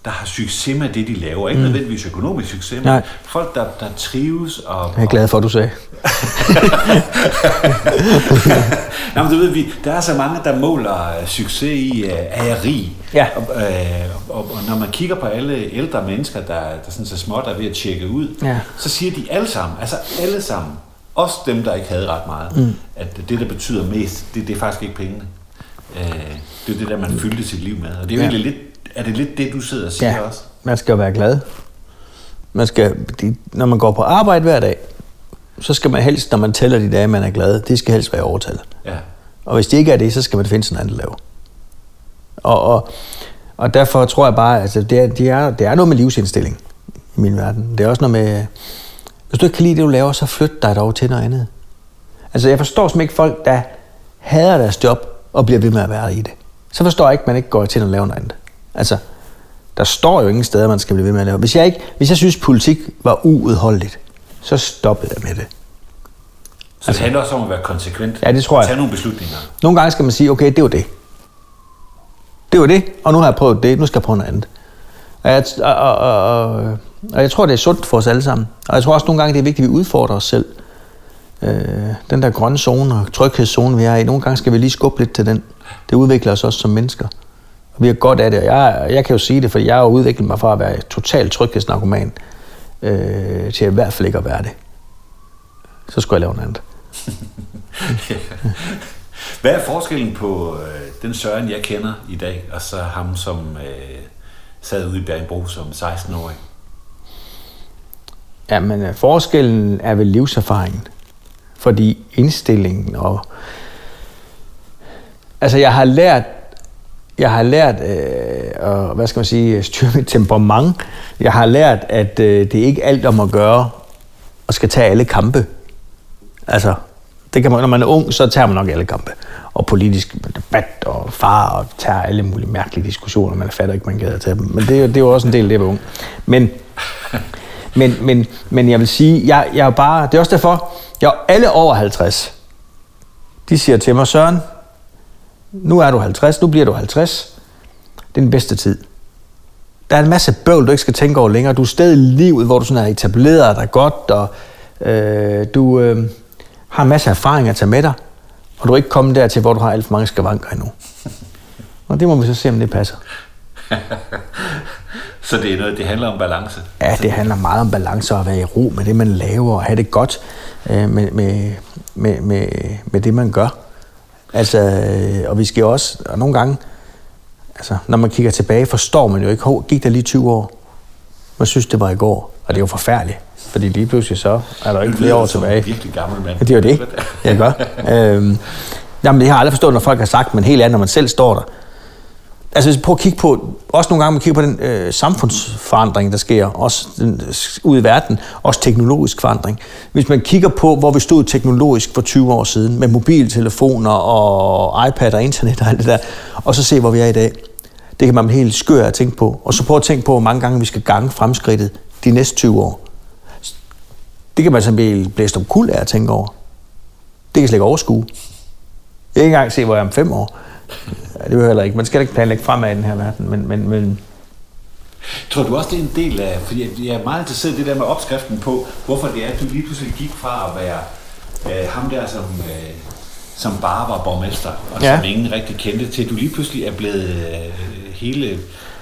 der har succes med det, de laver. Ikke mm. nødvendigvis økonomisk succes, men Nej. folk, der, der trives. Og, jeg er glad for, at du sagde. Nå, men du ved, vi, der er så mange, der måler succes i, uh, er jeg rig? Ja. Og, uh, og, og, når man kigger på alle ældre mennesker, der, der sådan så småt er ved at tjekke ud, ja. så siger de alle sammen, altså alle sammen, også dem, der ikke havde ret meget, mm. at det, der betyder mest, det, det er faktisk ikke pengene. Uh, det er det der, man fyldte sit liv med. Og det er jo ja. egentlig lidt, er det lidt det, du sidder og siger ja. også? man skal jo være glad. Man skal, når man går på arbejde hver dag, så skal man helst, når man tæller de dage, man er glad, det skal helst være overtallet. Ja. Og hvis det ikke er det, så skal man finde sådan andet at lave. Og, og, og derfor tror jeg bare, altså, det, er, det, er, det er noget med livsindstilling i min verden. Det er også noget med, hvis du ikke kan lide det, du laver, så flyt dig dog til noget andet. Altså jeg forstår simpelthen ikke folk, der hader deres job og bliver ved med at være i det. Så forstår jeg ikke, at man ikke går til at lave noget andet. Altså, der står jo ingen steder, man skal blive ved med at lave. Hvis jeg, ikke, hvis jeg synes, politik var uudholdeligt, så stoppede jeg med det. Så altså, det handler også om at være konsekvent? Ja, det tror jeg. Tage nogle beslutninger? Nogle gange skal man sige, okay, det var det. Det var det, og nu har jeg prøvet det, nu skal jeg prøve noget andet. Og jeg, og, og, og, og jeg tror, det er sundt for os alle sammen. Og jeg tror også nogle gange, det er vigtigt, at vi udfordrer os selv. Øh, den der grønne zone og tryghedszone, vi er i, nogle gange skal vi lige skubbe lidt til den. Det udvikler os også som mennesker. Og vi har godt af det, og jeg, jeg kan jo sige det, for jeg har udviklet mig fra at være totalt tryghedsnarkoman øh, til i hvert fald ikke at være det. Så skulle jeg lave noget andet. Hvad er forskellen på øh, den Søren, jeg kender i dag, og så ham, som øh, sad ude i Bjergbro som 16-årig? Jamen, øh, forskellen er vel livserfaringen. Fordi indstillingen og... Altså, jeg har lært jeg har lært, øh, og, hvad skal man sige, øh, styre mit temperament. Jeg har lært, at øh, det er ikke alt om at gøre, og skal tage alle kampe. Altså, det kan man, når man er ung, så tager man nok alle kampe. Og politisk debat og far og tager alle mulige mærkelige diskussioner. Man fatter ikke, man gider tage dem. Men det, det er jo også en del af det at være ung. Men, men, men, men jeg vil sige, jeg, jeg er bare, det er også derfor, jeg er alle over 50. De siger til mig, Søren, nu er du 50, nu bliver du 50. Det er den bedste tid. Der er en masse bøvl, du ikke skal tænke over længere. Du er stadig i livet, hvor du sådan er etableret dig godt, og øh, du øh, har en masse erfaring at tage med dig, og du er ikke kommet dertil, hvor du har alt for mange skavanker endnu. Og det må vi så se, om det passer. så det er noget, det handler om balance? Ja, det handler meget om balance og at være i ro med det, man laver, og have det godt øh, med, med, med, med, med det, man gør. Altså, øh, og vi skal også, og nogle gange, altså, når man kigger tilbage, forstår man jo ikke, hov, gik der lige 20 år? Man synes, det var i går, og det er jo forfærdeligt. Fordi lige pludselig så er der ikke flere år tilbage. virkelig gammel mand. Det er jo det, jeg gør. øhm, jamen, det har jeg aldrig forstået, når folk har sagt, men helt andet, når man selv står der altså hvis vi prøver at kigge på, også nogle gange man kigger på den øh, samfundsforandring, der sker, også den, øh, ude i verden, også teknologisk forandring. Hvis man kigger på, hvor vi stod teknologisk for 20 år siden, med mobiltelefoner og iPad og internet og alt det der, og så se, hvor vi er i dag. Det kan man helt skør at tænke på. Og så prøve at tænke på, hvor mange gange vi skal gange fremskridtet de næste 20 år. Det kan man så blive blæst om kul af at tænke over. Det kan slet ikke overskue. Jeg kan ikke engang se, hvor jeg er om fem år. Ja, det er heller ikke. Man skal ikke planlægge fremad i den her verden, men, men, men Tror du også, det er en del af, fordi jeg er meget interesseret i det der med opskriften på, hvorfor det er, at du lige pludselig gik fra at være øh, ham der, som, øh, som bare var borgmester, og ja. som ingen rigtig kendte, til at du lige pludselig er blevet øh, hele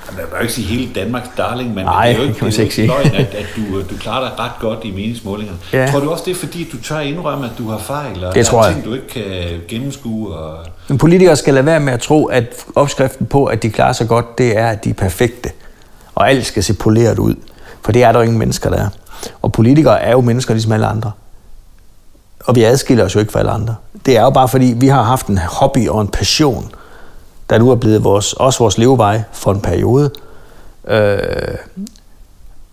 jeg vil ikke sige hele Danmarks darling, men Nej, det er jo ikke, kan man det ikke ikke løgn, at, at du, du klarer dig ret godt i meningsmålingerne. Ja. Tror du også, det er fordi, du tør indrømme, at du har fejl, og det der er ting, du ikke kan gennemskue? Og... En politiker skal lade være med at tro, at opskriften på, at de klarer sig godt, det er, at de er perfekte. Og alt skal se poleret ud. For det er der jo ingen mennesker, der er. Og politikere er jo mennesker ligesom alle andre. Og vi adskiller os jo ikke fra alle andre. Det er jo bare fordi, vi har haft en hobby og en passion, der nu er blevet vores, også vores levevej for en periode. Øh,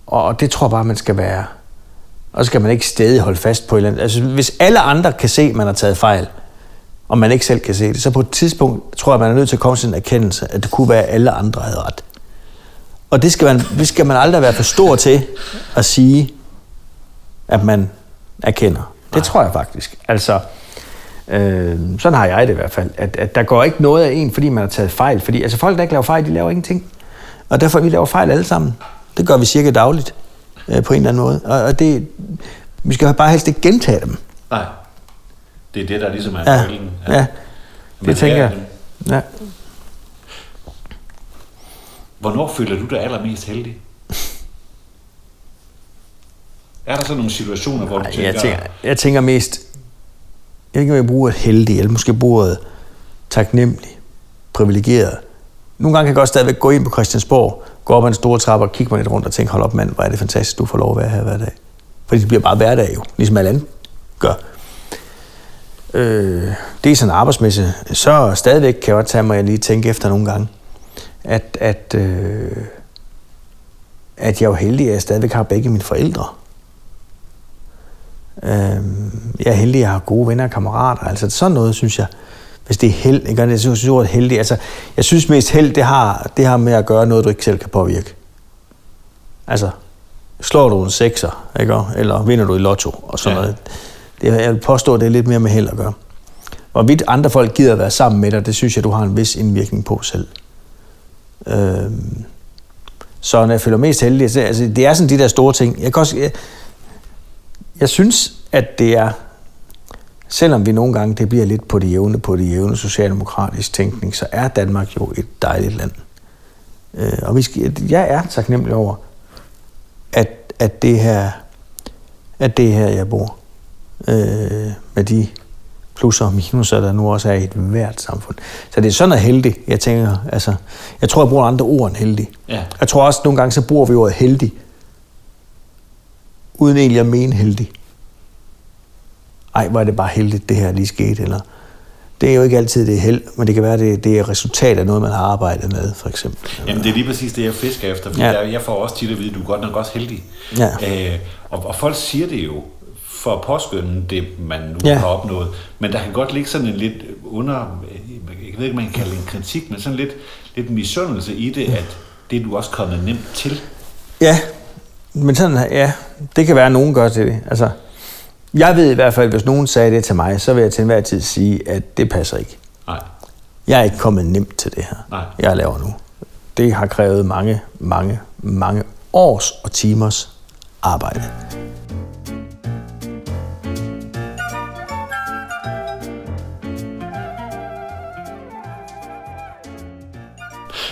og det tror jeg bare, man skal være. Og så skal man ikke stadig holde fast på et eller andet. Altså, hvis alle andre kan se, at man har taget fejl, og man ikke selv kan se det, så på et tidspunkt tror jeg, man er nødt til at komme til en erkendelse, at det kunne være, at alle andre havde ret. Og det skal man, det skal man aldrig være for stor til at sige, at man erkender. Det Nej. tror jeg faktisk. Altså, øh, sådan har jeg det i hvert fald. At, at der går ikke noget af en, fordi man har taget fejl. Fordi altså, folk, der ikke laver fejl, de laver ingenting. Og derfor vi laver fejl alle sammen. Det gør vi cirka dagligt øh, på en eller anden måde. Og, og det, vi skal bare helst ikke gentage dem. Nej. Det er det, der ligesom er ja. Ja. ja. Det tænker jeg. Ja. Hvornår føler du dig allermest heldig? Er der så nogle situationer, hvor du tænker... Jeg tænker, jeg tænker mest... Jeg kan ikke, jeg et heldig, eller måske bruge et taknemmelig, privilegeret. Nogle gange kan jeg godt stadigvæk gå ind på Christiansborg, gå op ad en stor trappe og kigge mig lidt rundt og tænke, hold op mand, hvor er det fantastisk, du får lov at være her hver dag. Fordi det bliver bare hverdag jo, ligesom alle andre gør. Øh, det er sådan arbejdsmæssigt. Så stadigvæk kan jeg godt tage mig at lige tænke efter nogle gange at, at, øh, at jeg er jo heldig, at jeg stadigvæk har begge mine forældre. Øh, jeg er heldig, at jeg har gode venner og kammerater. Altså sådan noget, synes jeg, hvis det er held, ikke? Jeg synes, ordet heldig, altså, jeg synes mest held, det har, det har med at gøre noget, du ikke selv kan påvirke. Altså, slår du en sekser, ikke? eller vinder du i lotto, og sådan ja. noget. Det, jeg vil påstå, at det er lidt mere med held at gøre. Hvorvidt andre folk gider at være sammen med dig, det synes jeg, du har en vis indvirkning på selv. Øh, så når jeg føler mest heldig, så, altså, det er sådan de der store ting. Jeg, kan også, jeg, jeg synes, at det er, selvom vi nogle gange det bliver lidt på det jævne, på det jævne socialdemokratisk tænkning, så er Danmark jo et dejligt land. Øh, og vi skal, jeg er taknemmelig over, at, at det her, at det her, jeg bor, øh, med de plusser og minuser, der nu også er i et hvert samfund. Så det er sådan at heldig, jeg tænker. Altså, jeg tror, jeg bruger andre ord end heldig. Ja. Jeg tror også, at nogle gange så bruger vi ordet heldig, uden egentlig at mene heldig. Ej, hvor er det bare heldigt, det her lige skete, eller det er jo ikke altid det held, men det kan være, det, det er resultat af noget, man har arbejdet med, for eksempel. Jamen, det er lige præcis det, jeg fisker efter, for ja. jeg får også tit at vide, at du er godt nok også heldig. Ja. Øh, og, og folk siger det jo, for at påskynde det, man nu ja. har opnået. Men der kan godt ligge sådan en lidt under, jeg ved ikke, man kan kalde det en kritik, men sådan lidt, lidt misundelse i det, at det er du også kommet nemt til. Ja, men sådan, ja, det kan være, at nogen gør til det. Altså, jeg ved i hvert fald, hvis nogen sagde det til mig, så vil jeg til enhver tid sige, at det passer ikke. Nej. Jeg er ikke kommet nemt til det her, Nej. jeg laver nu. Det har krævet mange, mange, mange års og timers arbejde.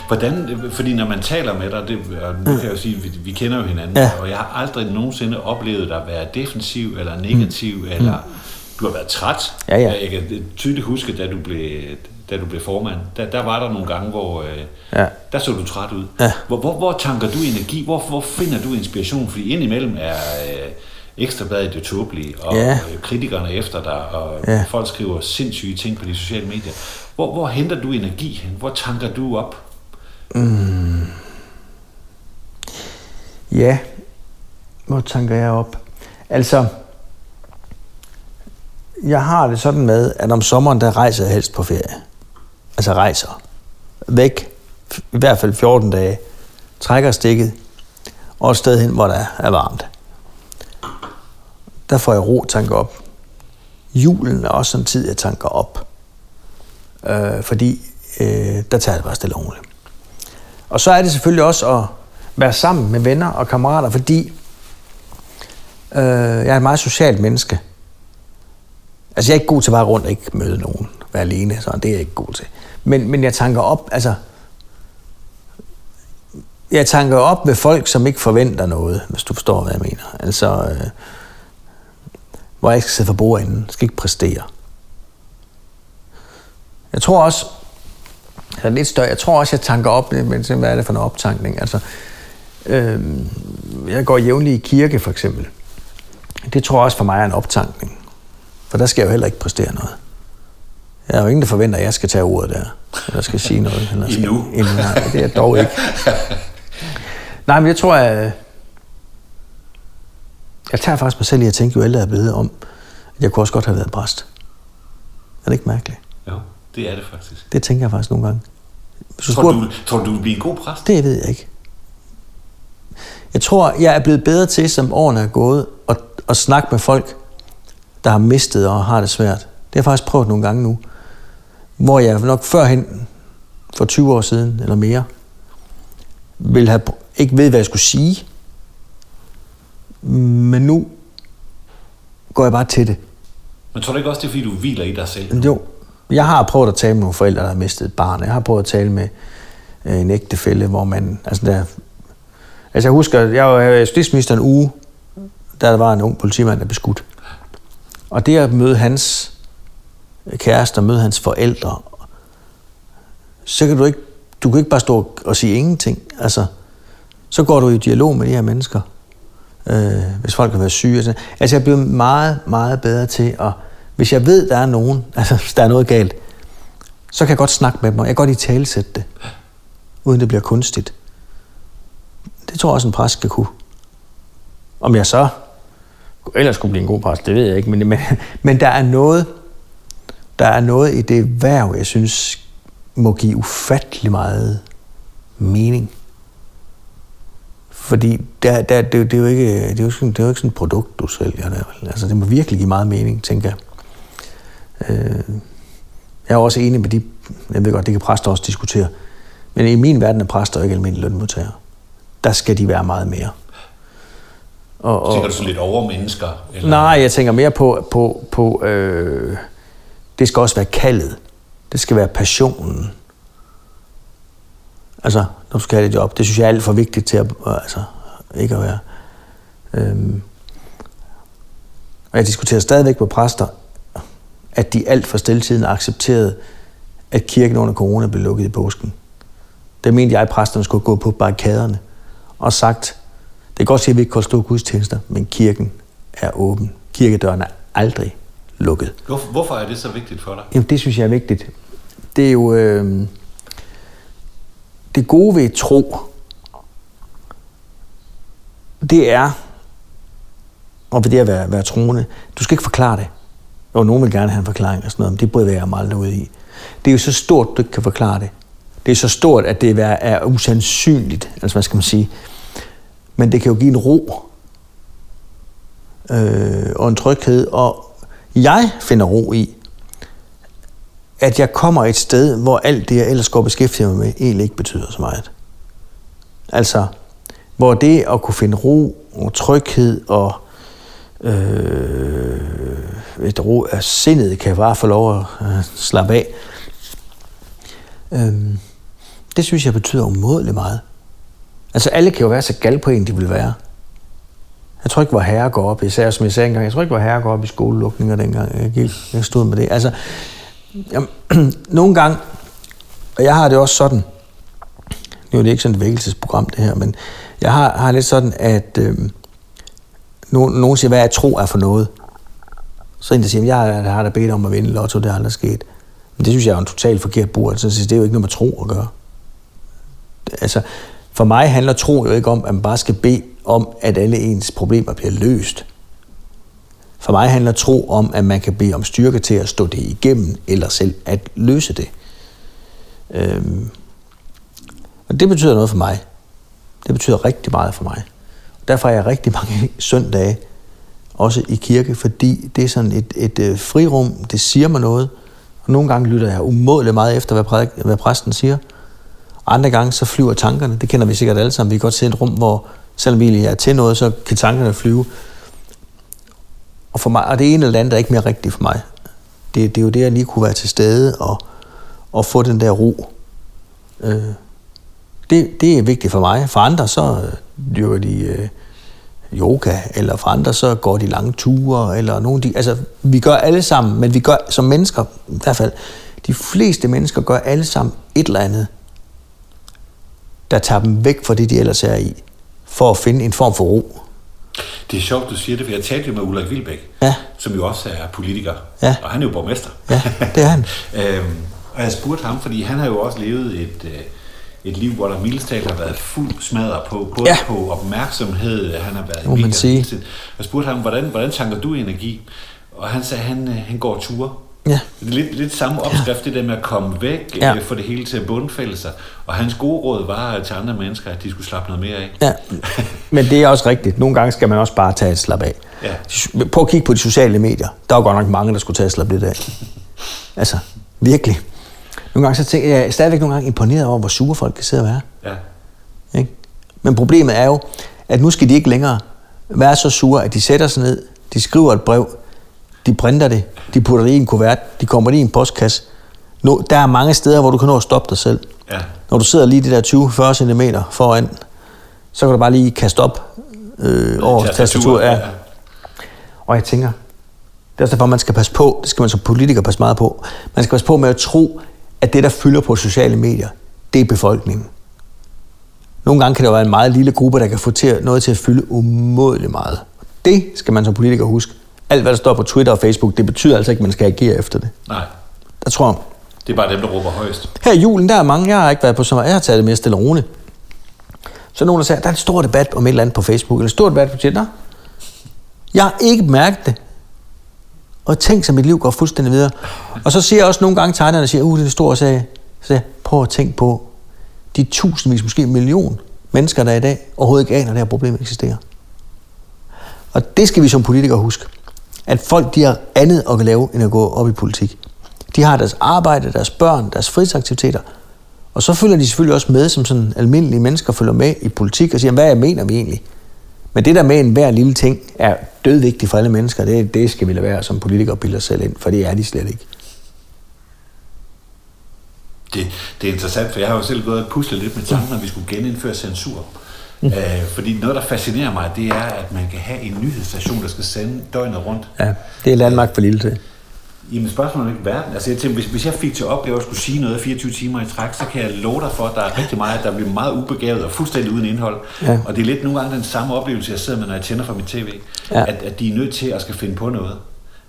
Hvordan, fordi når man taler med dig, det, og nu kan jeg jo sige, vi, vi kender jo hinanden, ja. og jeg har aldrig nogensinde oplevet dig at være defensiv eller negativ, mm. eller du har været træt. Ja, ja. Jeg kan tydeligt huske, da du blev, da du blev formand, der, der var der nogle gange, hvor øh, ja. der så du træt ud. Ja. Hvor, hvor, hvor tanker du energi? Hvor, hvor finder du inspiration? Fordi indimellem er øh, ekstrabladet det tåbelige, og ja. kritikerne efter dig, og ja. folk skriver sindssyge ting på de sociale medier. Hvor, hvor henter du energi? Hvor tanker du op? Mm. Ja, hvor tænker jeg op? Altså, jeg har det sådan med, at om sommeren, der rejser jeg helst på ferie. Altså rejser. Væk, i hvert fald 14 dage. Trækker stikket, og et sted hen, hvor der er varmt. Der får jeg ro tanker op. Julen er også en tid, jeg tanker op. Øh, fordi øh, der tager jeg det bare stille og roligt. Og så er det selvfølgelig også at være sammen med venner og kammerater, fordi øh, jeg er et meget socialt menneske. Altså, jeg er ikke god til bare rundt og ikke møde nogen, være alene, så det er jeg ikke god til. Men, men jeg tanker op, altså, jeg tanker op med folk, som ikke forventer noget, hvis du forstår, hvad jeg mener. Altså, øh, hvor jeg ikke skal sidde for bordenden, skal ikke præstere. Jeg tror også, er lidt større, jeg tror også, jeg tanker op, men hvad er det for en optankning? Altså, øh, jeg går jævnligt i kirke, for eksempel. Det tror jeg også for mig er en optankning. For der skal jeg jo heller ikke præstere noget. Jeg er jo ingen, der forventer, at jeg skal tage ordet der, eller skal sige noget. Eller skal, Endnu. Endnu, nej, det er jeg dog ikke. Nej, men jeg tror, at jeg tager faktisk mig selv i at tænke, jo ældre jeg er blevet om, at jeg kunne også godt have været præst. Er det ikke mærkeligt? Jo, det er det faktisk. Det tænker jeg faktisk nogle gange. Hvis du Tror spurgte- du, tror du, du vil blive en god præst? Det ved jeg ikke. Jeg tror, jeg er blevet bedre til, som årene er gået, at, at snakke med folk, der har mistet og har det svært. Det har jeg faktisk prøvet nogle gange nu. Hvor jeg nok førhen, for 20 år siden eller mere, ville have ikke ved, hvad jeg skulle sige. Men nu går jeg bare til det. Men tror du ikke også, det er fordi, du hviler i dig selv? Jo, jeg har prøvet at tale med nogle forældre, der har mistet et barn. Jeg har prøvet at tale med øh, en ægtefælle, hvor man... Altså, der, altså jeg husker, jeg var justitsminister en uge, da der var en ung politimand, der blev skudt. Og det at møde hans kæreste og møde hans forældre, så kan du ikke, du kan ikke bare stå og sige ingenting. Altså, så går du i dialog med de her mennesker, øh, hvis folk har været syge. Altså, altså jeg er blevet meget, meget bedre til at, hvis jeg ved, der er nogen, altså hvis der er noget galt, så kan jeg godt snakke med dem, og jeg kan godt i talesætte det, uden det bliver kunstigt. Det tror jeg også, en præst skal kunne. Om jeg så ellers skulle blive en god præst, det ved jeg ikke, men, men, men der er noget, der er noget i det værv, jeg synes, må give ufattelig meget mening. Fordi der, der, det, det, er jo ikke, det, er jo sådan, det er jo ikke sådan et produkt, du sælger der. Altså, det må virkelig give meget mening, tænker jeg. Øh, jeg er også enig med de, jeg ved godt, det kan præster også diskutere, men i min verden er præster ikke almindelige lønmodtagere. Der skal de være meget mere. Og, og, Tænker du så lidt over mennesker? Eller? Nej, jeg tænker mere på, på, på øh, det skal også være kaldet. Det skal være passionen. Altså, når du skal have et job. Det synes jeg er alt for vigtigt til at, altså, ikke at være. Øhm. Og jeg diskuterer stadigvæk med præster, at de alt for stilletiden accepterede, at kirken under corona blev lukket i påsken. Der mente jeg, at præsterne skulle gå på barrikaderne og sagt, det kan godt sige, at vi ikke kan stå gudstjenester, men kirken er åben. Kirkedøren er aldrig lukket. Hvor, hvorfor er det så vigtigt for dig? Jamen, det synes jeg er vigtigt. Det er jo... Øh, det gode ved tro, det er, og ved det at være, være troende, du skal ikke forklare det. Og nogen vil gerne have en forklaring og sådan noget, men det bryder jeg mig aldrig ud i. Det er jo så stort, du ikke kan forklare det. Det er så stort, at det er, er usandsynligt, altså hvad skal man sige. Men det kan jo give en ro øh, og en tryghed, og jeg finder ro i, at jeg kommer et sted, hvor alt det, jeg ellers går og beskæftiger mig med, egentlig ikke betyder så meget. Altså, hvor det at kunne finde ro og tryghed og øh, et ro af sindet kan bare få lov at øh, slappe af. Øhm, det synes jeg betyder umådeligt meget. Altså, alle kan jo være så gal på en, de vil være. Jeg tror ikke, hvor herre går op, især som jeg sagde engang, jeg tror ikke, hvor herre går op i skolelukninger dengang, jeg, gik, jeg stod med det. Altså, jamen, nogle gange, og jeg har det også sådan, nu er det ikke sådan et vækkelsesprogram det her, men jeg har, har lidt sådan, at øh, nogen, nogen siger, hvad jeg tro er for noget. Så en der siger, jeg har, da bedt om at vinde lotto, det er aldrig sket. Men det synes jeg er en totalt forkert bord. Så det er jo ikke noget med tro at gøre. Altså, for mig handler tro jo ikke om, at man bare skal bede om, at alle ens problemer bliver løst. For mig handler tro om, at man kan bede om styrke til at stå det igennem, eller selv at løse det. Øhm. Og det betyder noget for mig. Det betyder rigtig meget for mig. Derfor er jeg rigtig mange søndage også i kirke, fordi det er sådan et, et, et frirum, det siger mig noget, Og nogle gange lytter jeg umådeligt meget efter, hvad, prædik, hvad præsten siger. Andre gange så flyver tankerne. Det kender vi sikkert alle sammen. Vi kan godt se et rum, hvor selvom vi egentlig er til noget, så kan tankerne flyve. Og, for mig, og det ene eller andet er ikke mere rigtigt for mig. Det, det er jo det, jeg lige kunne være til stede og, og få den der ro. Øh, det, det er vigtigt for mig. For andre så øh, dyrker de øh, yoga, eller for andre så går de lange ture, eller nogle de, altså vi gør alle sammen, men vi gør som mennesker, i hvert fald, de fleste mennesker gør alle sammen et eller andet, der tager dem væk fra det, de ellers er i, for at finde en form for ro. Det er sjovt, du siger det, for jeg talte jo med Ulrik Vilbæk, Ja. som jo også er politiker, Ja. og han er jo borgmester. Ja, det er han. øhm, og jeg spurgte ham, fordi han har jo også levet et, øh, et liv, hvor der mildest talt har været fuld smadret på, både Ja. ja. på opmærksomhed, han har været i Må man medierne. Jeg spurgte ham, hvordan, hvordan tanker du energi? Og han sagde, han, øh, han går ture. Ja. Det er lidt, lidt samme opskrift, det der med at komme væk, Ja. ja. få det hele til at bundfælde sig. Og hans gode råd var til andre mennesker, at de skulle slappe noget mere af. Ja, men det er også rigtigt. Nogle gange skal man også bare tage et slap af. Ja. Prøv at kigge på de sociale medier. Der er jo godt nok mange, der skulle tage et slap lidt af. Altså, virkelig. Nogle gange så tænker jeg, jeg er stadigvæk nogle gange imponeret over, hvor sure folk kan sidde og være. Ja. Ikke? Men problemet er jo, at nu skal de ikke længere være så sure, at de sætter sig ned, de skriver et brev, de printer det, de putter det i en kuvert, de kommer det i en postkasse. Nu, der er mange steder, hvor du kan nå at stoppe dig selv. Ja. Når du sidder lige de der 20-40 cm foran, så kan du bare lige kaste op øh, over tastaturet. Ja. Og jeg tænker, det er også derfor, man skal passe på, det skal man som politiker passe meget på, man skal passe på med at tro, at det, der fylder på sociale medier, det er befolkningen. Nogle gange kan jo være en meget lille gruppe, der kan få til, noget til at fylde umådeligt meget. Det skal man som politiker huske. Alt, hvad der står på Twitter og Facebook, det betyder altså ikke, at man skal agere efter det. Nej, Der tror jeg, det er bare dem, der råber højst. her i julen, der er mange, jeg har ikke været på sommer, jeg har taget det mere stille og roligt. Så nogen, der siger, der er en stor debat om et eller andet på Facebook, eller en stor debat på Twitter. Jeg har ikke mærket det. Og tænk så mit liv går fuldstændig videre. Og så siger jeg også nogle gange tegnerne, der siger, uh, det er en stor sag. Så jeg, prøv at tænke på de tusindvis, måske en million mennesker, der i dag overhovedet ikke aner, at det her problem eksisterer. Og det skal vi som politikere huske. At folk, de har andet at lave, end at gå op i politik. De har deres arbejde, deres børn, deres fritidsaktiviteter. Og så følger de selvfølgelig også med, som sådan almindelige mennesker følger med i politik og siger, hvad mener vi egentlig? Men det der med en hver lille ting er dødvigtigt for alle mennesker, det, det skal vi lade være som politikere bilde os selv ind, for det er de slet ikke. Det, det er interessant, for jeg har jo selv gået og puslet lidt med tanken, at vi skulle genindføre censur. Mm. Øh, fordi noget, der fascinerer mig, det er, at man kan have en nyhedsstation, der skal sende døgnet rundt. Ja, det er Landmark for lille til. Jamen spørgsmålet er ikke verden. Altså jeg tænker, hvis, hvis jeg fik til opgave at skulle sige noget 24 timer i træk, så kan jeg love dig for, at der er rigtig meget, der bliver meget ubegavet og fuldstændig uden indhold. Ja. Og det er lidt nogle gange den samme oplevelse, jeg sidder med, når jeg tænder for mit tv. Ja. At, at de er nødt til at skal finde på noget.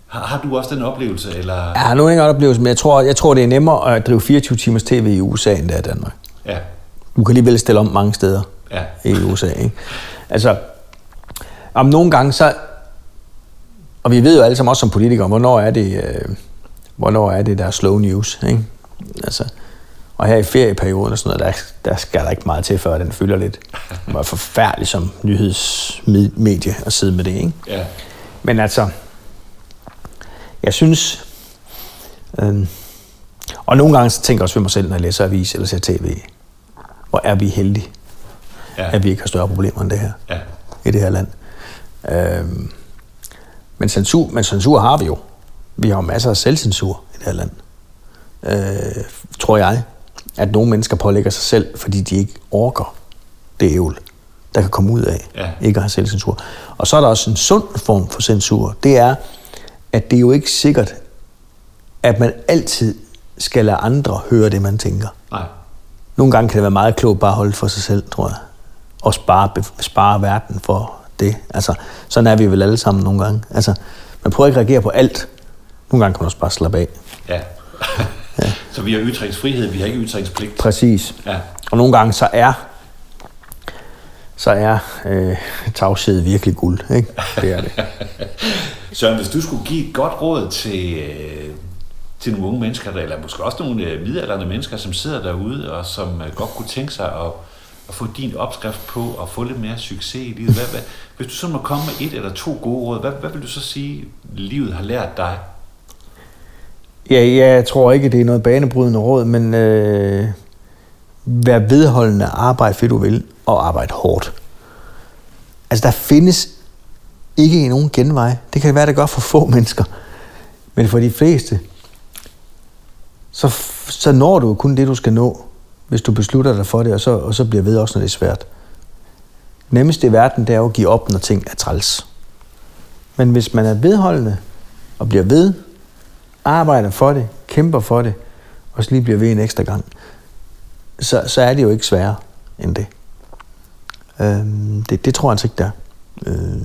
Har, har du også den oplevelse? Eller? Jeg har nu ikke godt oplevelse, men jeg tror, jeg tror, det er nemmere at drive 24 timers tv i USA, end det er i Danmark. Ja. Du kan alligevel stille om mange steder Ja. i USA. Ikke? Altså, om nogle gange så... Og vi ved jo alle sammen også som politikere, hvornår er det, øh, hvornår er det der er slow news. Ikke? Altså, og her i ferieperioden og sådan noget, der, der skal der ikke meget til, før den fylder lidt. Det var forfærdeligt som nyhedsmedie at sidde med det. Ikke? Ja. Men altså, jeg synes, øh, og nogle gange så tænker jeg også ved mig selv, når jeg læser avis eller ser tv, hvor er vi heldige, Ja. at vi ikke har større problemer end det her Ja. i det her land. Øh, men, censur, men censur har vi jo. Vi har jo masser af selvcensur i det her land. Øh, tror jeg, at nogle mennesker pålægger sig selv, fordi de ikke orker det ævl, der kan komme ud af Ja. ikke at have selvcensur. Og så er der også en sund form for censur. Det er, at det er jo ikke sikkert, at man altid skal lade andre høre det, man tænker. Nej. Nogle gange kan det være meget klogt bare at holde for sig selv, tror jeg. Og spare, spare verden for det. Altså, sådan er vi vel alle sammen nogle gange. Altså, man prøver ikke at reagere på alt. Nogle gange kan man også bare slappe af. Ja. ja. Så vi har ytringsfrihed, vi har ikke ytringspligt. Præcis. Ja. Og nogle gange så er så er øh, tavshed virkelig guld. Ikke? Det er det. Søren, hvis du skulle give et godt råd til, øh, til nogle unge mennesker, eller måske også nogle øh, midaldrende mennesker, som sidder derude, og som øh, godt kunne tænke sig at, at få din opskrift på, og få lidt mere succes i livet. Hvad, hvad, hvis du så må komme med et eller to gode råd, hvad, hvad vil du så sige, livet har lært dig? Ja, jeg tror ikke, det er noget banebrydende råd, men øh, vær vedholdende, arbejde fedt du vil, og arbejde hårdt. Altså, der findes ikke nogen genvej. Det kan være, det gør for få mennesker. Men for de fleste, så, så når du kun det, du skal nå, hvis du beslutter dig for det, og så, og så bliver ved også, når det er svært. Nemmest i verden, det er at give op, når ting er træls. Men hvis man er vedholdende, og bliver ved, arbejder for det, kæmper for det, og så lige bliver ved en ekstra gang, så, så er det jo ikke sværere end det. Øh, det, det tror jeg altså ikke, der. Øh,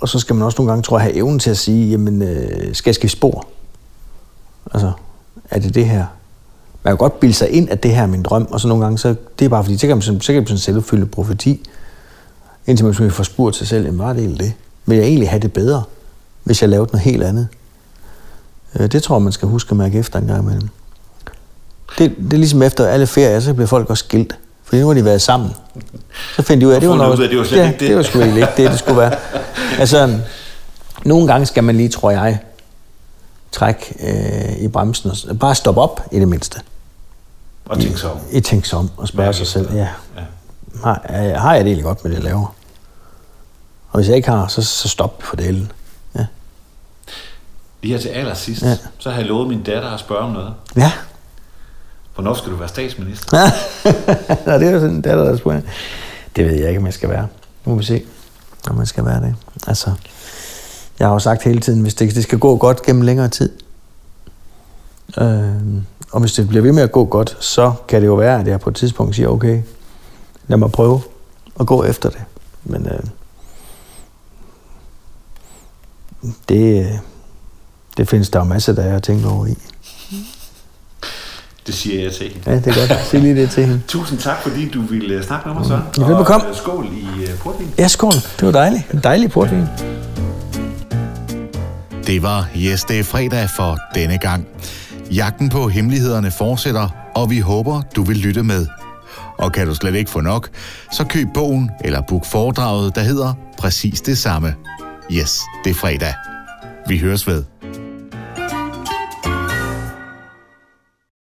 og så skal man også nogle gange, tror jeg, have evnen til at sige, jamen, øh, skal jeg skifte spor? Altså, er det det her? Man kan godt bilde sig ind, at det her er min drøm, og så nogle gange, så det er bare fordi, så kan man, så kan man sådan selvopfyldende profeti, indtil man får spurgt sig selv, var det egentlig det? Vil jeg egentlig have det bedre, hvis jeg lavede noget helt andet? Øh, det tror jeg, man skal huske at mærke efter en gang imellem. Det, det er ligesom efter alle ferier, så bliver folk også skilt. For nu har de været sammen. Så finder de ud af, at det var noget... det var slet ja, ikke det. det var sgu ikke det, det skulle være. Altså, nogle gange skal man lige, tror jeg, trække øh, i bremsen og bare stoppe op i det mindste. Og tænke sig om. I, i tænke sig om og spørge sig selv, ja, Ja. har, øh, har jeg det egentlig godt med det, jeg laver? Og hvis jeg ikke har, så, så stop for delen. Ja. Lige her til allersidst, Ja. ja. så har jeg lovet min datter at spørge om noget. Ja. Hvornår skal du være statsminister? Nå, det er jo sådan, det er der, der spørger. Det ved jeg ikke, om jeg skal være. Nu må vi se, om man skal være det. Altså, jeg har jo sagt hele tiden, hvis det, det skal gå godt gennem længere tid, øh, og hvis det bliver ved med at gå godt, så kan det jo være, at jeg på et tidspunkt siger, okay, lad mig prøve at gå efter det. Men øh, det, øh, det findes der jo masser, der jeg har tænkt over i. Det siger jeg til hende. Ja, det er godt. Sig lige det til hende. Tusind tak, fordi du ville øh, snakke med mig, Søren. Ja, velbekomme. Og øh, skål i portvin. Ja, skål. Det var dejligt. En dejlig portvin. Det var Yes, det er fredag for denne gang. Jagten på hemmelighederne fortsætter, og vi håber, du vil lytte med. Og kan du slet ikke få nok, så køb bogen eller book foredraget, der hedder præcis det samme. Yes, det er fredag. Vi høres ved.